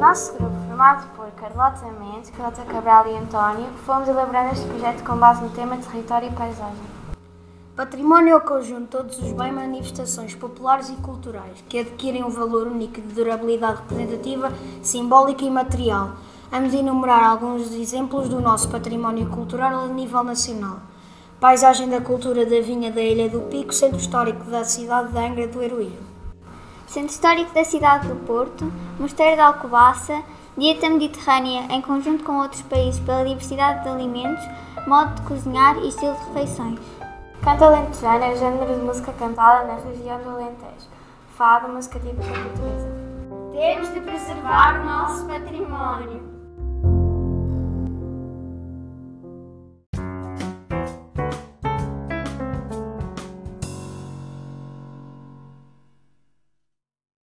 Nosso grupo, formado por Carlota Mendes, Carlota Cabral e António, fomos elaborando este projeto com base no tema território e paisagem. Património é o conjunto de todos os bens manifestações populares e culturais que adquirem um valor único de durabilidade representativa, simbólica e material. Vamos enumerar alguns exemplos do nosso património cultural a nível nacional. Paisagem da cultura da vinha da Ilha do Pico, Centro Histórico da cidade de Angra do Heroísmo. Centro Histórico da cidade do Porto, Mosteiro de Alcobaça, Dieta Mediterrânea em conjunto com outros países pela diversidade de alimentos, modo de cozinhar e estilo de refeições. Canto alentejano é o género de música cantada na região do Alentejo. Fado, música típica portuguesa. Temos de preservar o nosso património.